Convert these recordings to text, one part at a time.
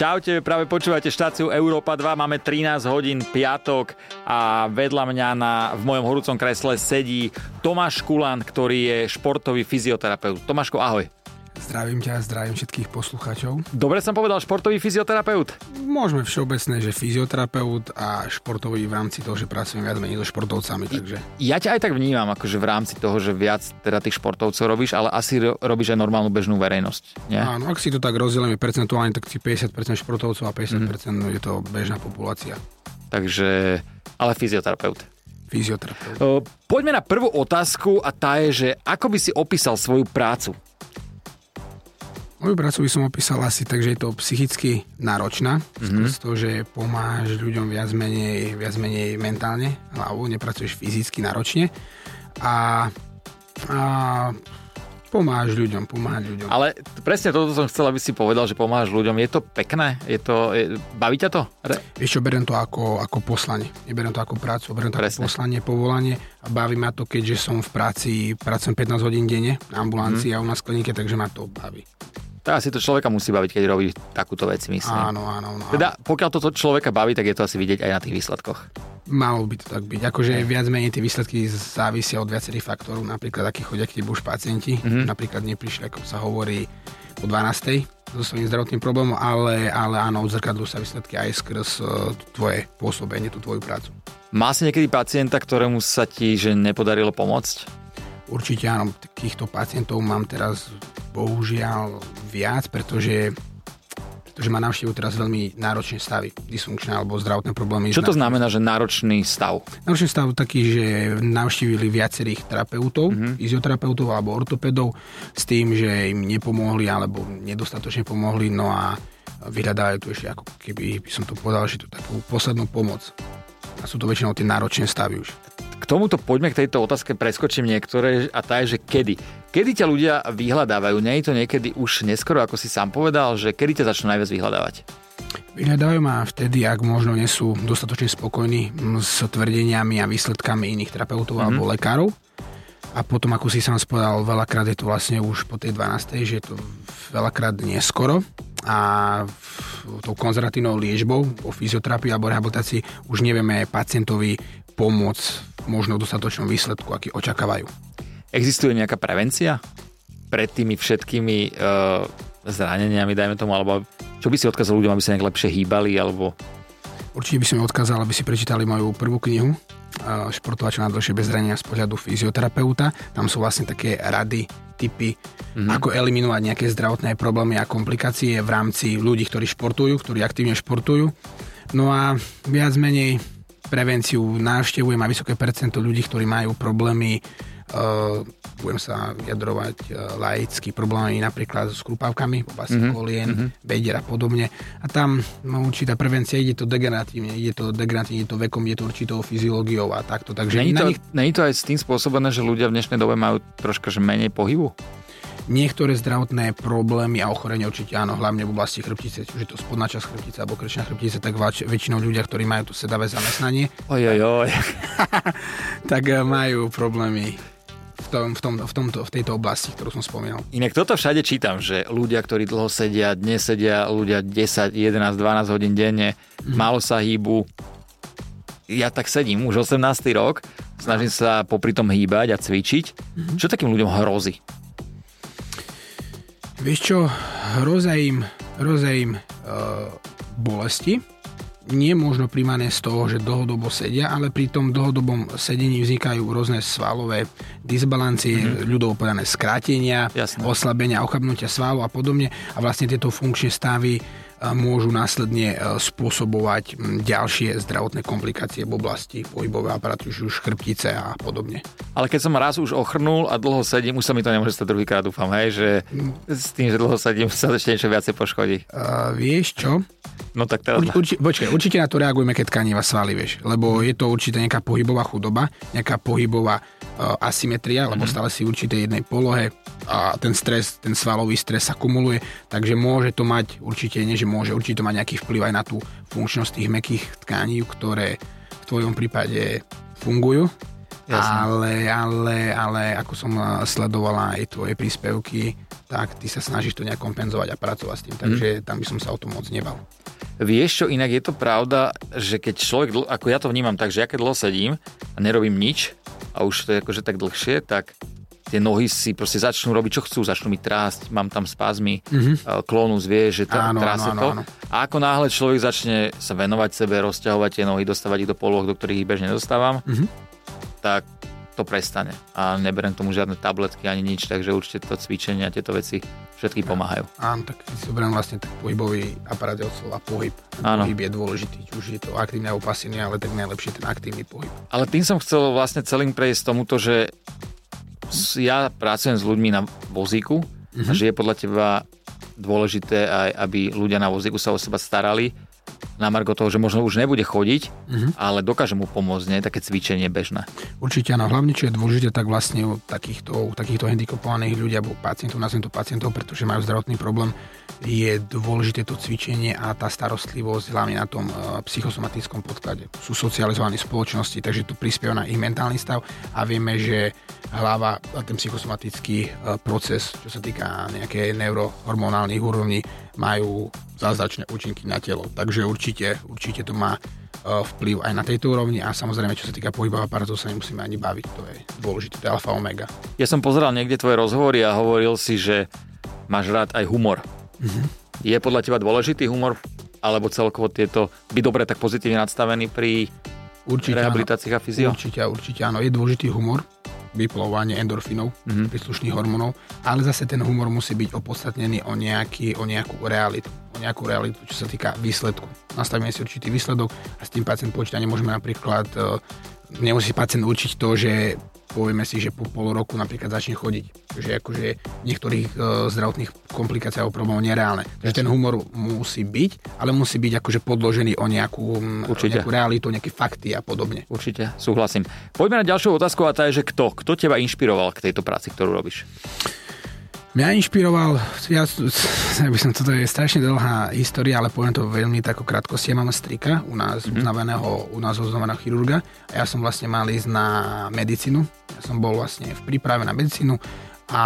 Čaute, práve počúvate štáciu Európa 2, máme 13 hodín piatok a vedľa mňa na, v mojom horúcom kresle sedí Tomáš Kulan, ktorý je športový fyzioterapeut. Tomáško, ahoj. Zdravím ťa, zdravím všetkých poslucháčov. Dobre som povedal, športový fyzioterapeut? Môžeme všeobecné, že fyzioterapeut a športový v rámci toho, že pracujem viac menej so športovcami, takže... Ja ťa aj tak vnímam, akože v rámci toho, že viac teda tých športovcov robíš, ale asi robíš aj normálnu bežnú verejnosť, nie? Áno, ak si to tak rozdielime percentuálne, tak si 50% športovcov a 50% mm. je to bežná populácia. Takže, ale fyzioterapeut. Fyzioterapeut. Poďme na prvú otázku a tá je, že ako by si opísal svoju prácu? Moju prácu by som opísal asi tak, že je to psychicky náročná, mm-hmm. z toho, že pomáhaš ľuďom viac menej, viac menej mentálne, hlavou, nepracuješ fyzicky náročne a, a pomáhaš ľuďom, pomáhať ľuďom. Ale presne toto som chcel, aby si povedal, že pomáhaš ľuďom. Je to pekné? Je to, je, baví ťa to? Vieš čo, beriem to ako, ako poslanie. Neberiem to ako prácu, beriem to presne. ako poslanie, povolanie a baví ma to, keďže som v práci, pracujem 15 hodín denne na ambulancii mm. a u nás klinike, takže ma to baví. Tak asi to človeka musí baviť, keď robí takúto vec, myslím. Áno, áno, áno. Teda pokiaľ to človeka baví, tak je to asi vidieť aj na tých výsledkoch. Malo by to tak byť. Akože viac menej tie výsledky závisia od viacerých faktorov, napríklad aký chodia k už pacienti, mm-hmm. napríklad neprišli, ako sa hovorí, po 12 so svojím zdravotným problémom, ale, ale áno, odzrkadľujú sa výsledky aj skrz uh, tvoje pôsobenie, tú tvoju prácu. Má si niekedy pacienta, ktorému sa ti že nepodarilo pomôcť? Určite áno, takýchto pacientov mám teraz bohužiaľ viac, pretože pretože ma navštívujú teraz veľmi náročné stavy, dysfunkčné alebo zdravotné problémy. Čo to znamená, že náročný stav? Náročný stav taký, že navštívili viacerých terapeutov, mm-hmm. fyzioterapeutov alebo ortopedov s tým, že im nepomohli alebo nedostatočne pomohli, no a vyhľadávajú tu ešte ako keby by som to povedal, že to takú poslednú pomoc. A sú to väčšinou tie náročné stavy už tomuto poďme k tejto otázke, preskočím niektoré a tá je, že kedy. Kedy ťa ľudia vyhľadávajú? Nie je to niekedy už neskoro, ako si sám povedal, že kedy ťa začnú najviac vyhľadávať? Vyhľadávajú ma vtedy, ak možno nie sú dostatočne spokojní s tvrdeniami a výsledkami iných terapeutov mm-hmm. alebo lekárov. A potom, ako si sám spovedal, veľakrát je to vlastne už po tej 12. že je to veľakrát neskoro a tou konzervatívnou liežbou o fyzioterapii alebo rehabilitácii už nevieme pacientovi pomôcť možno dostatočnom výsledku, aký očakávajú. Existuje nejaká prevencia pred tými všetkými uh, zraneniami, dajme tomu, alebo čo by si odkázal ľuďom, aby sa nejak lepšie hýbali, alebo... Určite by som odkázal, aby si prečítali moju prvú knihu uh, Športovač na dlhšie bez zranenia z pohľadu fyzioterapeuta. Tam sú vlastne také rady, typy, mm-hmm. ako eliminovať nejaké zdravotné problémy a komplikácie v rámci ľudí, ktorí športujú, ktorí aktívne športujú. No a viac menej prevenciu návštevujem aj vysoké percento ľudí, ktorí majú problémy budem sa vyjadrovať uh, laicky problémy napríklad s krupavkami, oblasti mm-hmm. kolien, mm-hmm. bedier a podobne. A tam no, určitá prevencia, ide to degeneratívne, ide to degeneratívne, ide to vekom, ide to určitou fyziológiou a takto. Takže není to, nich... není to aj s tým spôsobené, že ľudia v dnešnej dobe majú troška že menej pohybu? Niektoré zdravotné problémy a ochorenia určite áno, hlavne v oblasti chrbtice, či už je to spodná časť chrbtice alebo krčná chrbtice, tak väč- väčšinou ľudia, ktorí majú to sedavé zamestnanie, oj, oj, oj. tak eh, majú problémy tom, v, tom, v, tomto, v tejto oblasti, ktorú som spomínal. Inak toto všade čítam, že ľudia, ktorí dlho sedia, dnes sedia ľudia 10, 11, 12 hodín denne, mm. málo sa hýbu. Ja tak sedím už 18. rok, snažím sa popri tom hýbať a cvičiť. Mm. Čo takým ľuďom hrozí? Vieš čo, hrozia im, hrozia im e, bolesti, nie možno primárne z toho, že dlhodobo sedia, ale pri tom dlhodobom sedení vznikajú rôzne svalové disbalancie, mm-hmm. ľudovo povedané skrátenia, Jasne. oslabenia, ochabnutia svalov a podobne. A vlastne tieto funkčné stavy môžu následne e, spôsobovať ďalšie zdravotné komplikácie v oblasti pohybového aparátu, už chrbtice a podobne. Ale keď som raz už ochrnul a dlho sedím, už sa mi to nemôže stať druhýkrát, dúfam, hej, že s tým, že dlho sedím, sa ešte niečo viacej poškodí. Uh, vieš čo? No tak teraz... Urči, urči, počkej, určite na to reagujeme, keď tkaniva svaly, vieš, lebo je to určite nejaká pohybová chudoba, nejaká pohybová asymetria, lebo mm-hmm. stále si v určitej jednej polohe a ten stres, ten svalový stres sa kumuluje, takže môže to mať určite, nie že môže, určite to mať nejaký vplyv aj na tú funkčnosť tých mekých tkaní, ktoré v tvojom prípade fungujú. Ale, ale, ale ako som sledovala aj tvoje príspevky, tak ty sa snažíš to nejak kompenzovať a pracovať s tým. Takže mm. tam by som sa o tom moc nebal. Vieš čo, inak je to pravda, že keď človek, ako ja to vnímam tak, že ja keď dlho sedím a nerobím nič a už to je akože tak dlhšie, tak tie nohy si proste začnú robiť, čo chcú, začnú mi trásť, mám tam spazmy, mm-hmm. klónus vie, že tá, áno, tráse áno, to. Áno, áno. A ako náhle človek začne sa venovať sebe, rozťahovať tie nohy, dostávať ich do poloh, do ktorých ich bežne dostávam, mm-hmm. tak to prestane. A neberem tomu žiadne tabletky ani nič, takže určite to cvičenie a tieto veci všetky pomáhajú. Áno, tak si zoberiem vlastne tak pohybový aparát od slova pohyb. Áno. Pohyb je dôležitý, už je to aktívne alebo pasívne, ale tak najlepšie ten aktívny pohyb. Ale tým som chcel vlastne celým prejsť tomuto, že ja pracujem s ľuďmi na vozíku a že je podľa teba dôležité aj, aby ľudia na vozíku sa o seba starali na margo toho, že možno už nebude chodiť, uh-huh. ale dokáže mu pomôcť, nie? Také cvičenie bežné. Určite áno. Hlavne, čo je dôležité, tak vlastne u takýchto, u takýchto handicapovaných ľudí alebo pacientov, nazvem to pacientov, pretože majú zdravotný problém, je dôležité to cvičenie a tá starostlivosť hlavne na tom uh, psychosomatickom podklade. Sú socializovaní v spoločnosti, takže to prispieva na ich mentálny stav a vieme, že hlava a ten psychosomatický uh, proces, čo sa týka nejaké neurohormonálnych úrovní, majú zázračné účinky na telo. Takže určite, určite to má uh, vplyv aj na tejto úrovni a samozrejme, čo sa týka pohybového aparátu, sa nemusíme ani baviť. To je dôležité, to je alfa omega. Ja som pozeral niekde tvoje rozhovory a hovoril si, že máš rád aj humor. Mm-hmm. Je podľa teba dôležitý humor, alebo celkovo tieto byť dobre tak pozitívne nastavený pri určite rehabilitácii a fyzio? Určite, určite áno. Je dôležitý humor, vyplovanie endorfinov, mm-hmm. príslušných hormónov, ale zase ten humor musí byť opodstatnený o, nejaký, o nejakú realitu. O nejakú realitu, čo sa týka výsledku. Nastavíme si určitý výsledok a s tým pacient počíta. Nemôžeme napríklad, e, nemusí pacient určiť to, že povieme si, že po pol roku napríklad začne chodiť. Takže akože niektorých e, zdravotných komplikácií alebo problémov nereálne. Takže ten humor musí byť, ale musí byť akože podložený o nejakú, Určite. o nejakú realitu, nejaké fakty a podobne. Určite, súhlasím. Poďme na ďalšiu otázku a tá je, že kto? Kto teba inšpiroval k tejto práci, ktorú robíš? Mňa inšpiroval, ja, ja by som, toto je strašne dlhá história, ale poviem to veľmi tako krátkosti. Ja mám strika u nás, mm-hmm. uznaveného, u nás uznaveného chirurga a ja som vlastne mal ísť na medicínu. Ja som bol vlastne v príprave na medicínu a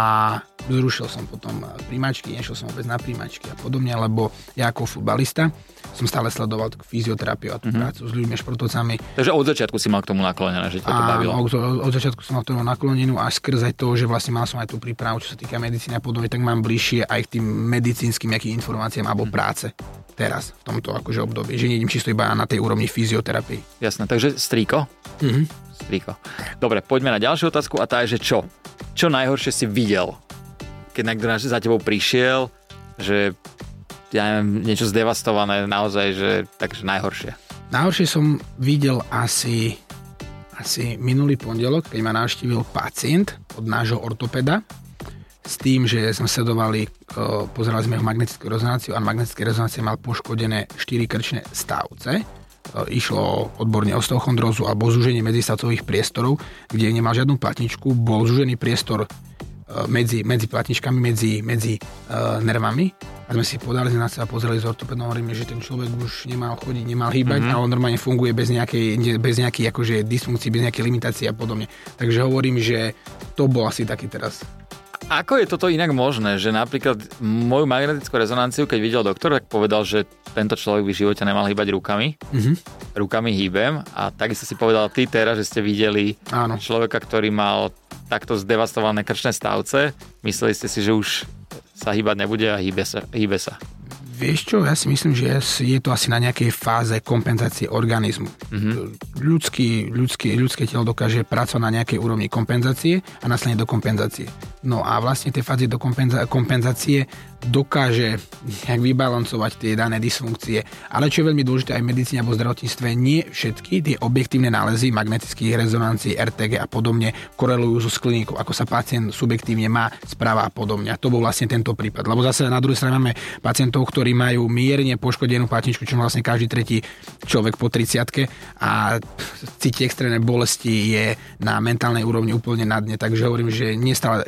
zrušil som potom príjmačky, nešiel som vôbec na príjmačky a podobne, lebo ja ako futbalista som stále sledoval fyzioterapiu a tú mm-hmm. prácu s ľuďmi, športovcami. Takže od začiatku si mal k tomu naklonené, že ťa to bavilo? Od, od začiatku som mal k tomu naklonenú a skrz aj to, že vlastne mal som aj tú prípravu, čo sa týka medicíny a podobne, tak mám bližšie aj k tým medicínskym nejakým informáciám alebo mm-hmm. práce teraz, v tomto akože období, že nejdem čisto iba na tej úrovni fyzioterapii. Jasné, takže strýko? Mm-hmm. Strýko. Dobre, poďme na ďalšiu otázku a tá je, že čo? čo najhoršie si videl, keď niekto za tebou prišiel, že ja neviem, niečo zdevastované naozaj, že takže najhoršie. Najhoršie som videl asi, asi minulý pondelok, keď ma navštívil pacient od nášho ortopeda s tým, že sme sledovali, pozerali sme ho magnetickú rezonanciu a magnetické rezonancie mal poškodené 4 krčné stavce išlo odborne osteochondrózu alebo zúženie medzistavcových priestorov, kde nemal žiadnu platničku, bol zúžený priestor e, medzi, medzi platničkami, medzi, medzi uh, nervami a sme si podali na seba, pozreli z ortopedom, hovoríme, že ten človek už nemal chodiť, nemal hýbať mm-hmm. a on normálne funguje bez nejakej, bez nejakej akože dysfunkcií, bez nejakej limitácie a podobne. Takže hovorím, že to bol asi taký teraz ako je toto inak možné, že napríklad moju magnetickú rezonanciu, keď videl doktor, tak povedal, že tento človek by v živote nemal hýbať rukami. Mm-hmm. Rukami hýbem a takisto si povedal ty teraz, že ste videli Áno. človeka, ktorý mal takto zdevastované krčné stavce. Mysleli ste si, že už sa hýbať nebude a hýbe sa. Hýbe sa. Vieš čo, ja si myslím, že je to asi na nejakej fáze kompenzácie organizmu. Mm-hmm. Ľudský, ľudský, ľudské telo dokáže pracovať na nejakej úrovni kompenzácie a následne do kompenzácie. No a vlastne tie fázy do kompenza- kompenzácie dokáže nejak vybalancovať tie dané dysfunkcie. Ale čo je veľmi dôležité aj v medicíne alebo zdravotníctve, nie všetky tie objektívne nálezy magnetických rezonancií, RTG a podobne korelujú so skliníkou, ako sa pacient subjektívne má správa a podobne. A to bol vlastne tento prípad. Lebo zase na druhej strane máme pacientov, ktorí majú mierne poškodenú platničku, čo vlastne každý tretí človek po 30 a cíti extrémne bolesti, je na mentálnej úrovni úplne na dne, takže hovorím, že nestále,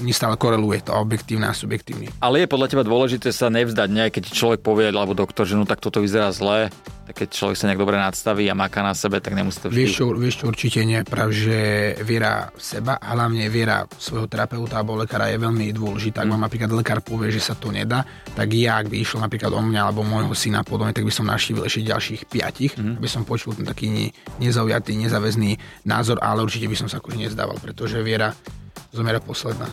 nestále koreluje to objektívne a subjektívne. Ale je podľa teba dôležité sa nevzdať, nie? keď človek povie, alebo doktor, že no tak toto vyzerá zle, tak keď človek sa nejak dobre nadstaví a maká na sebe, tak nemusí to vždy... Vieš vieš určite nie, práve že viera v seba a hlavne viera svojho terapeuta alebo lekára je veľmi dôležitá. Ak mm. vám napríklad lekár povie, že sa to nedá, tak ja, ak by išiel napríklad o mňa alebo môjho syna podobne, tak by som naštívil ešte ďalších piatich, mm. aby som počul ten taký nezaujatý, nezáväzný názor, ale určite by som sa akože nezdával, pretože viera zomiera posledná.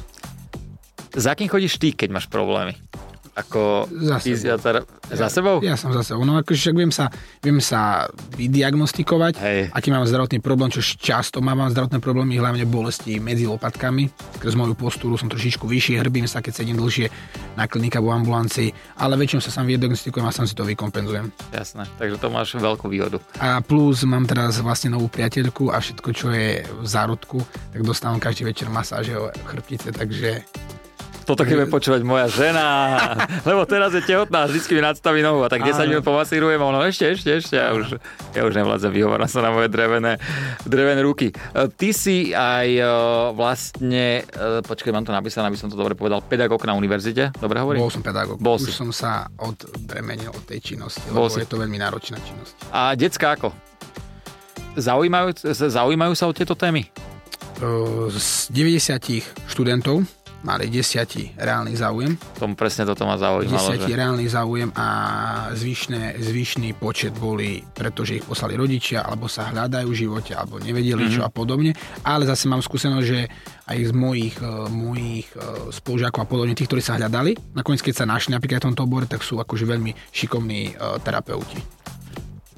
Za kým chodíš ty, keď máš problémy? Ako za fyziotera- za sebou? Ja som za sebou. No akože však viem sa, viem sa vydiagnostikovať, Hej. aký mám zdravotný problém, čo často mám, zdravotné problémy, hlavne bolesti medzi lopatkami. Skrz moju postúru som trošičku vyšší, hrbím sa, keď sedím dlhšie na klinika v ambulancii, ale väčšinou sa sám vydiagnostikujem a sám si to vykompenzujem. Jasné, takže to máš veľkú výhodu. A plus mám teraz vlastne novú priateľku a všetko, čo je v zárodku, tak dostávam každý večer masáže o chrbtice, takže toto keď počúvať moja žena, lebo teraz je tehotná vždycky mi nadstaví nohu a tak 10 minút pomasírujem a ono ešte, ešte, ešte a už, ja už nevládzem, vyhovorám sa na moje drevené, drevené ruky. E, ty si aj e, vlastne, e, počkaj, mám to napísané, aby som to dobre povedal, pedagóg na univerzite, dobre hovorím? Bol som pedagóg, Bol už si. som sa odbremenil od tej činnosti, Bol lebo si. je to veľmi náročná činnosť. A decka ako? Zaujímajú, zaujímajú sa o tieto témy? Z 90 študentov mali 10 reálny záujem, Tom presne toto ma zaujímalo. 10 Že... reálny záujem a zvyšné, zvyšný počet boli, pretože ich poslali rodičia, alebo sa hľadajú v živote, alebo nevedeli Mhm. čo a podobne. Ale zase mám skúsenosť, že aj z mojich, e, mojich e, spolužiakov a podobne, tých, ktorí sa hľadali, nakoniec keď sa našli napríklad v tomto obore, tak sú akože veľmi šikovní e, terapeuti.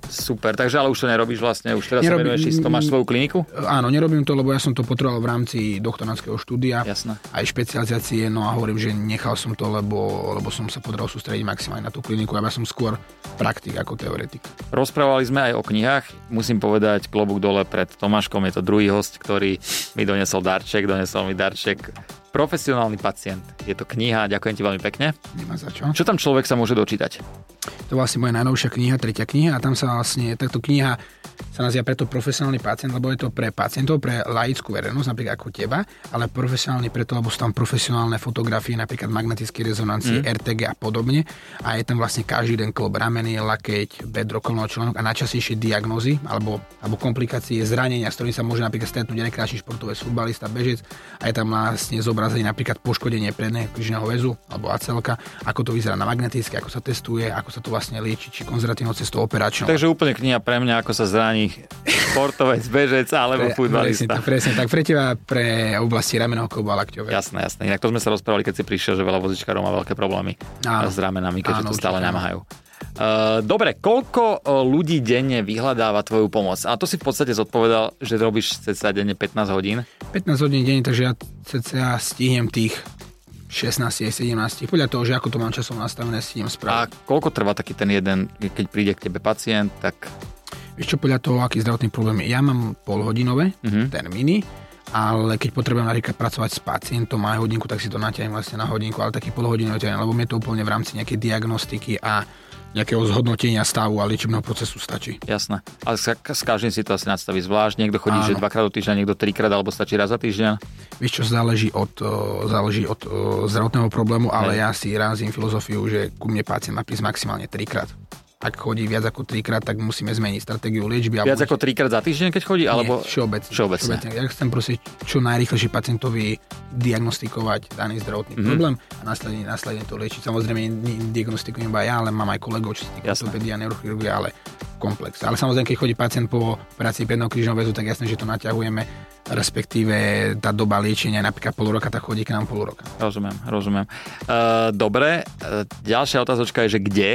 Super, takže ale už to nerobíš vlastne, už teraz Nerobím- sa venuješ čisto, máš svoju kliniku? Áno, nerobím to, lebo ja som to potreboval v rámci doktorandského štúdia. Jasné. aj špecializácie, no a hovorím, že nechal som to, lebo, lebo som sa potreboval sústrediť maximálne na tú kliniku, ja som skôr praktik ako teoretik. Rozprávali sme aj o knihách. Musím povedať klobúk dole pred Tomáškom. Je to druhý host, ktorý mi donesol darček. Donesol mi darček Profesionálny pacient. Je to kniha, ďakujem ti veľmi pekne. Nemá za čo. Čo tam človek sa môže dočítať? To je vlastne moja najnovšia kniha, tretia kniha a tam sa vlastne, táto kniha sa nazýva preto profesionálny pacient, lebo je to pre pacientov, pre laickú verejnosť, napríklad ako teba, ale profesionálny preto, lebo sú tam profesionálne fotografie, napríklad magnetické rezonancie, mm. RTG a podobne. A je tam vlastne každý den klop rameny, lakeť, bedro, kolno, členok a najčastejšie diagnózy alebo, alebo komplikácie zranenia, s ktorými sa môže napríklad stretnúť aj najkrajší športovec, futbalista, bežec. A je tam vlastne zobrazený napríklad poškodenie predného krížneho väzu alebo acelka, ako to vyzerá na magnetické, ako sa testuje, ako sa to vlastne lieči, či konzervatívnou cestou operačnou. Takže úplne kniha pre mňa, ako sa zraní športovec, bežec alebo Presne futbalista. tak, presne tak. Pre teba, pre oblasti ramenného klubu a lakťové. Jasné, jasné. Inak to sme sa rozprávali, keď si prišiel, že veľa vozičkárov má veľké problémy Áno. s ramenami, keďže Áno, to stále namáhajú. Uh, dobre, koľko uh, ľudí denne vyhľadáva tvoju pomoc? A to si v podstate zodpovedal, že robíš cca denne 15 hodín. 15 hodín deň, takže ja cca stihnem tých 16, 17, podľa toho, že ako to mám časom nastavené, stihnem A spraviť. koľko trvá taký ten jeden, keď príde k tebe pacient, tak Vieš čo, podľa toho, aký zdravotný problém je. Ja mám polhodinové Mhm. termíny, ale keď potrebujem napríklad pracovať s pacientom aj hodinku, tak si to natiahnem vlastne na hodinku, ale taký polhodinový termín, lebo mi to úplne v rámci nejakej diagnostiky a nejakého zhodnotenia stavu a liečebného procesu stačí. jasné. Ale s, s každým si to asi nastaví zvlášť. Niekto chodí, Áno. že dvakrát do týždňa, niekto trikrát, alebo stačí raz za týždeň. Vieš čo, záleží od, záleží od zdravotného problému, ale Hej. ja si razím filozofiu, že ku mne pacient má prísť maximálne trikrát. Ak chodí viac ako trikrát, tak musíme zmeniť stratégiu liečby. Viac ako trikrát za týždeň, keď chodí? Alebo... Nie, všeobecne, Všeobecne. Ja chcem proste čo najrychlejšie pacientovi diagnostikovať daný zdravotný Mhm. mm-hmm. problém a následne, následne to liečiť. Samozrejme, diagnostikujem iba ja, ale mám aj kolegov, čo sa týka ortopédia, neurochirurgia, ale komplex. Ale samozrejme, keď chodí pacient po operácii predného krížneho väzu, tak jasné, že to naťahujeme, respektíve tá doba liečenia, napríklad pol roka, tak chodí k nám pol roka. Rozumiem, rozumiem. Uh, dobre, uh, ďalšia otázočka je, že kde?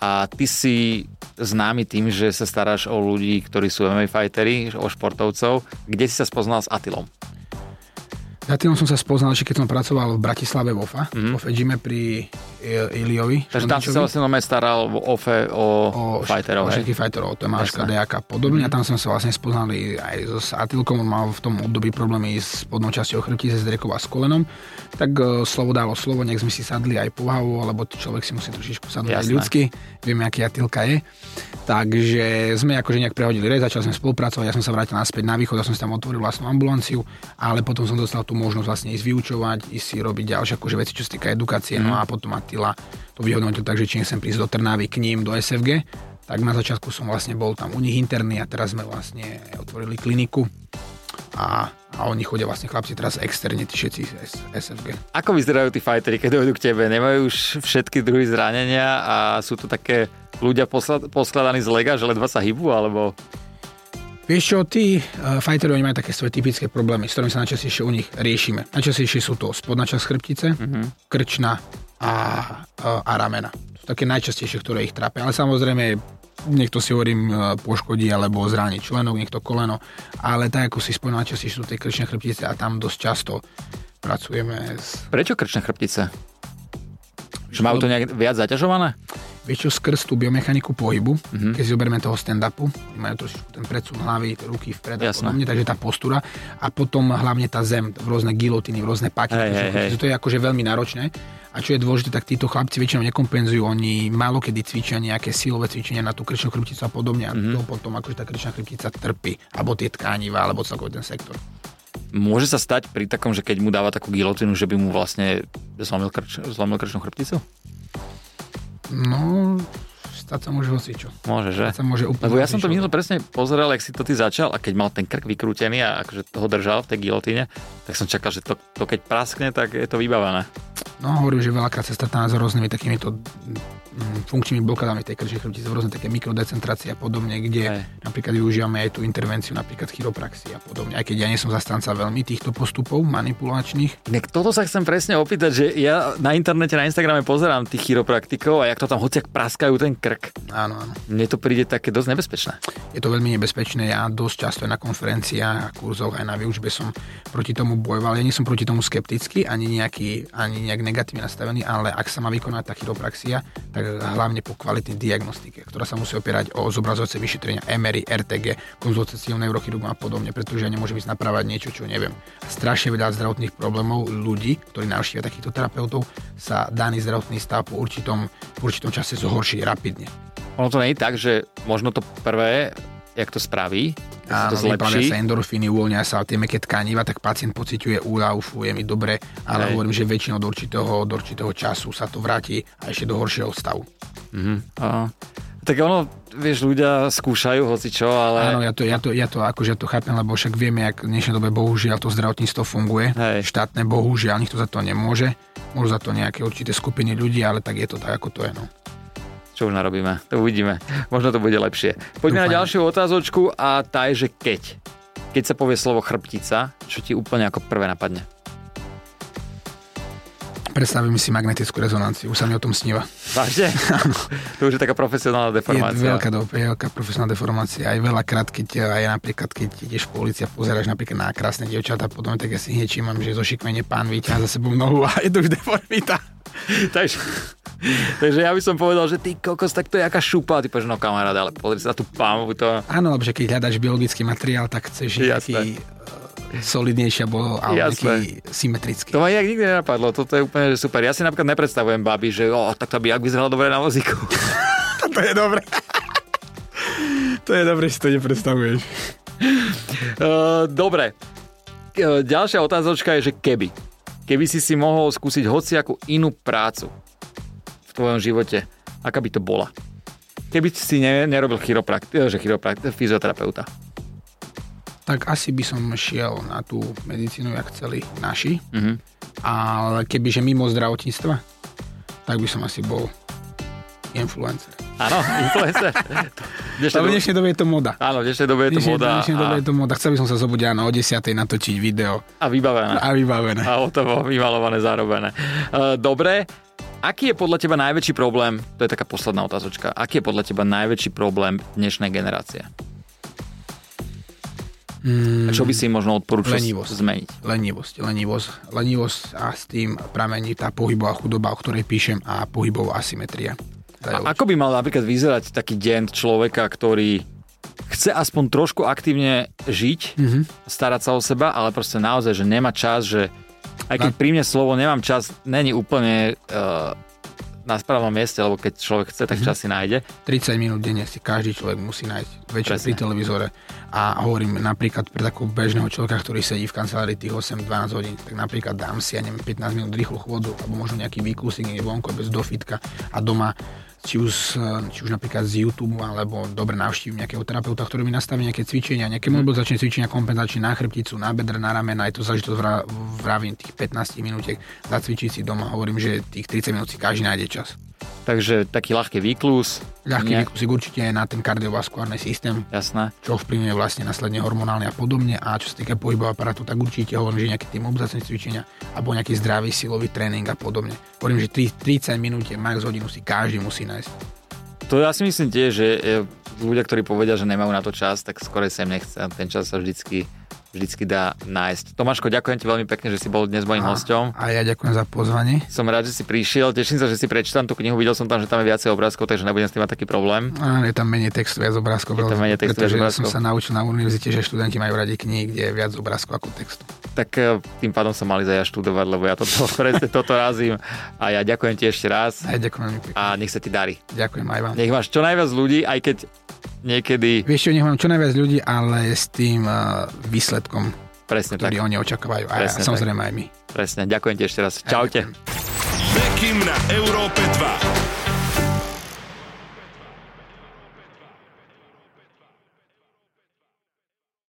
A ty si známy tým, že sa staráš o ľudí, ktorí sú MMA fightery, o športovcov. Kde si sa spoznal s Atilom? Tým som sa spoznal, ešte keď som pracoval v Bratislave vo FA, Mhm. mm-hmm. vo Fedžime pri Iliovi. Takže tam si sa vlastne nome staral o, fe, o, o fighterov. O všetkých fighterov, Tomáška, Dejaka a podobne. Mm-hmm. A tam sme sa vlastne spoznali aj so Atilkom, on mal v tom období problémy s podnou časťou chrbtice, s drekou a s kolenom. Tak uh, slovo dalo slovo, nech sme si sadli aj povahu, lebo človek si musí trošičku sadnúť aj ľudsky. Vieme, aký Atilka je. Takže sme akože nejak prehodili rej, začali sme spolupracovať, ja som sa vrátil naspäť na východ, ja som si tam otvoril vlastnú ambulanciu, ale potom som dostal tú možnosť vlastne ísť vyučovať, ísť si robiť ďalšie akože veci, čo sa týka edukácie, mm. no mhm. a potom Attila to vyhodnotil tak, že či nechcem prísť do Trnavy k ním, do SFG, tak na začiatku som vlastne bol tam u nich interný a teraz sme vlastne otvorili kliniku a, a oni chodia vlastne chlapci teraz externe, tí všetci z SFG. Ako vyzerajú tí fightery, keď dojdu k tebe? Nemajú už všetky druhy zranenia a sú to také ľudia poskladaní z lega, že ledva sa hýbu, alebo... Vieš čo, tí uh, oni majú také svoje typické problémy, s ktorými sa najčastejšie u nich riešime. Najčastejšie sú to spodná časť chrbtice, uh-huh. krčna a, uh, a ramena. Sú také najčastejšie, ktoré ich trápia. Ale samozrejme, niekto si hovorím uh, poškodí alebo zráni členok, niekto koleno, ale tak ako si spomínal, najčastejšie sú tie krčné chrbtice a tam dosť často pracujeme s... Prečo krčné chrbtice? Že majú to nejak viac zaťažované? vieš čo, skrz tú biomechaniku pohybu, mm-hmm. keď si zoberieme toho stand-upu, majú trošičku ten predsud hlavy, ruky vpred a podobne, takže tá postura a potom hlavne tá zem, rôzne gilotiny, rôzne paky, hey, hey, hey. to je akože veľmi náročné. A čo je dôležité, tak títo chlapci väčšinou nekompenzujú, oni málo kedy cvičia nejaké silové cvičenia na tú krčnú chrbticu a podobne a mm-hmm. to potom akože tá krčná chrbtica trpí, alebo tie tkániva, alebo celkový ten sektor. Môže sa stať pri takom, že keď mu dáva takú gilotinu, že by mu vlastne zlomil, krč, zlomil krčnú chrbticu? No, stať sa môže hocičo. Môže, že? sa môže úplne Lebo ja som to minulé presne pozeral, ak si to ty začal a keď mal ten krk vykrútený a akože toho držal v tej gilotíne, tak som čakal, že to, to keď praskne, tak je to vybavené. No, hovorím, že veľakrát sa stretáme s rôznymi takýmito funkčnými blokádami tej krčnej chrbtice, rôzne také mikrodecentracie a podobne, kde aj. napríklad využívame aj tú intervenciu, napríklad chiropraxie a podobne. Aj keď ja nie som zastanca veľmi týchto postupov manipulačných. Nek toto sa chcem presne opýtať, že ja na internete, na Instagrame pozerám tých chiropraktikov a jak to tam hociak praskajú ten krk. Áno, áno. Mne to príde také dosť nebezpečné. Je to veľmi nebezpečné. Ja dosť často na konferenciách a kurzoch, aj na výučbe som proti tomu bojoval. Ja nie som proti tomu skeptický, ani nejaký, ani nejak negatívne nastavený, ale ak sa má vykonať tá chiropraxia, tak hlavne po kvalitnej diagnostike, ktorá sa musí opierať o zobrazovacie vyšetrenia MRI, RTG, konzultáciu neurochirurgu a podobne, pretože ja nemôžem ísť napravať niečo, čo neviem. Strašne veľa zdravotných problémov ľudí, ktorí navštívia takýchto terapeutov, sa daný zdravotný stav po určitom, po určitom čase zhorší rapidne. Ono to nie je tak, že možno to prvé jak to spraví, Áno, to zlepší. sa endorfíny, uvoľnia sa tie meké tkaniva, tak pacient pociťuje úľav, je mi dobre, ale Hej. hovorím, že väčšinou do určitého, do určitého času sa to vráti a ešte do horšieho stavu. Mm-hmm. A, tak ono, vieš, ľudia skúšajú hoci čo, ale... Áno, ja to, ja to, ja to akože ja to chápem, lebo však vieme, jak v dnešnej dobe bohužiaľ to zdravotníctvo funguje. Hej. Štátne bohužiaľ, nikto za to nemôže. Môžu za to nejaké určité skupiny ľudí, ale tak je to tak, ako to je. No čo už narobíme. To uvidíme. Možno to bude lepšie. Poďme Dúfam. na ďalšiu otázočku a tá je, že keď. Keď sa povie slovo chrbtica, čo ti úplne ako prvé napadne? Predstavím si magnetickú rezonanciu, už sa mi o tom sníva. Vážne? to už je taká profesionálna deformácia. Je veľká, do, je veľká profesionálna deformácia. Aj veľakrát, keď aj napríklad, keď ideš po ulici a pozeráš napríklad na krásne dievčatá, potom tak ja si hneď že zo šikmene pán vyťahá za sebou nohu a je to už deformita. Takže Takže ja by som povedal, že ty kokos, tak to je aká šupa. A ty povieš, no kamarád, ale pozri sa na tú pámu. To... Áno, lebo že keď hľadaš biologický materiál, tak chceš nejaký eh, solidnejší alebo, alebo nejaký symetrický. To ma jak nikdy nenapadlo, toto je úplne super. Ja si napríklad nepredstavujem babi, že o, tak to by ak vyzeralo dobre na vozíku. to je dobre. to je dobre, si to nepredstavuješ. Uh, dobre. Uh, ďalšia otázočka je, že keby. Keby si si mohol skúsiť hociakú inú prácu, v tvojom živote, aká by to bola? Keby si ne, nerobil chiroprakt, eh, že chiroprakt, fyzioterapeuta. Tak asi by som šiel na tú medicínu, jak chceli naši. Mm-hmm. Ale kebyže mimo zdravotníctva, tak by som asi bol influencer. Áno, influencer. Dnešnej v dnešnej dobe je to moda. Áno, v dnešnej dobe je to moda. V dnešnej dobe je to moda. Chcel by som sa zobudiť áno, o 10. natočiť video. A vybavené. A vybavené. A hotovo, vymalované, zarobené. Uh, dobre, Aký je podľa teba najväčší problém, to je taká posledná otázočka, aký je podľa teba najväčší problém dnešnej generácie? Mm, a čo by si možno odporúčal lenivosť, zmeniť? Lenivosť, lenivosť, lenivosť a s tým pramení tá pohybová chudoba, o ktorej píšem a pohybová asymetria. A ako by mal napríklad vyzerať taký deň človeka, ktorý chce aspoň trošku aktívne žiť, mm-hmm. starať sa o seba, ale proste naozaj, že nemá čas, že aj keď pri mne slovo nemám čas, není úplne uh, na správnom mieste, lebo keď človek chce, tak mm-hmm. čas si nájde. 30 minút denne si každý človek musí nájsť večer pri televízore. A hovorím napríklad pre takého bežného človeka, ktorý sedí v kancelárii tých 8-12 hodín, tak napríklad dám si, ja neviem, 15 minút rýchlu chôdu, alebo možno nejaký výklusik vonko bez dofitka a doma či už, či už napríklad z YouTube alebo dobre navštívim nejakého terapeuta, ktorý mi nastaví nejaké cvičenia, nejaké mm. mobilizačné cvičenia, kompenzačné na chrbticu, na bedra, na ramena, je to záležitosť vravím tých 15 minútiek, zacvičiť si doma, hovorím, že tých 30 minút si každý nájde čas. Takže taký ľahký výklus. Ľahký nejak... výklus určite na ten kardiovaskulárny systém. Jasné. Čo vplyvňuje vlastne následne hormonálne a podobne. A čo sa týka pohybového aparátu, tak určite hovorím, že nejaké tým obzacné cvičenia alebo nejaký zdravý silový tréning a podobne. Hovorím, že 30 minút, max hodinu si každý musí nájsť. To ja si myslím tiež, že ľudia, ktorí povedia, že nemajú na to čas, tak skore sa im nechce. Ten čas sa vždycky vždycky dá nájsť. Tomáško, ďakujem ti veľmi pekne, že si bol dnes mojím hostom. A ja ďakujem za pozvanie. Som rád, že si prišiel. Teším sa, že si prečítam tú knihu. Videl som tam, že tam je viacej obrázkov, takže nebudem s tým mať taký problém. A je tam menej textu, viac obrázkov. Je tam menej textu, pretože viac obrázkov. som sa naučil na univerzite, že študenti majú radi knihy, kde je viac obrázkov ako textu. Tak e, tým pádom som mali za ja študovať, lebo ja toto, presne toto razím. A ja ďakujem ti ešte raz. A ďakujem. A nech sa ti darí. Ďakujem aj vám. Nech máš čo najviac ľudí, aj keď niekedy... Vieš čo, nech mám čo najviac ľudí, ale s tým uh, výsledkom Presne ktorý tak. oni očakávajú. A Presne samozrejme tak. aj my. Presne, ďakujem ti ešte raz. Čaute. Bekim na Európe 2.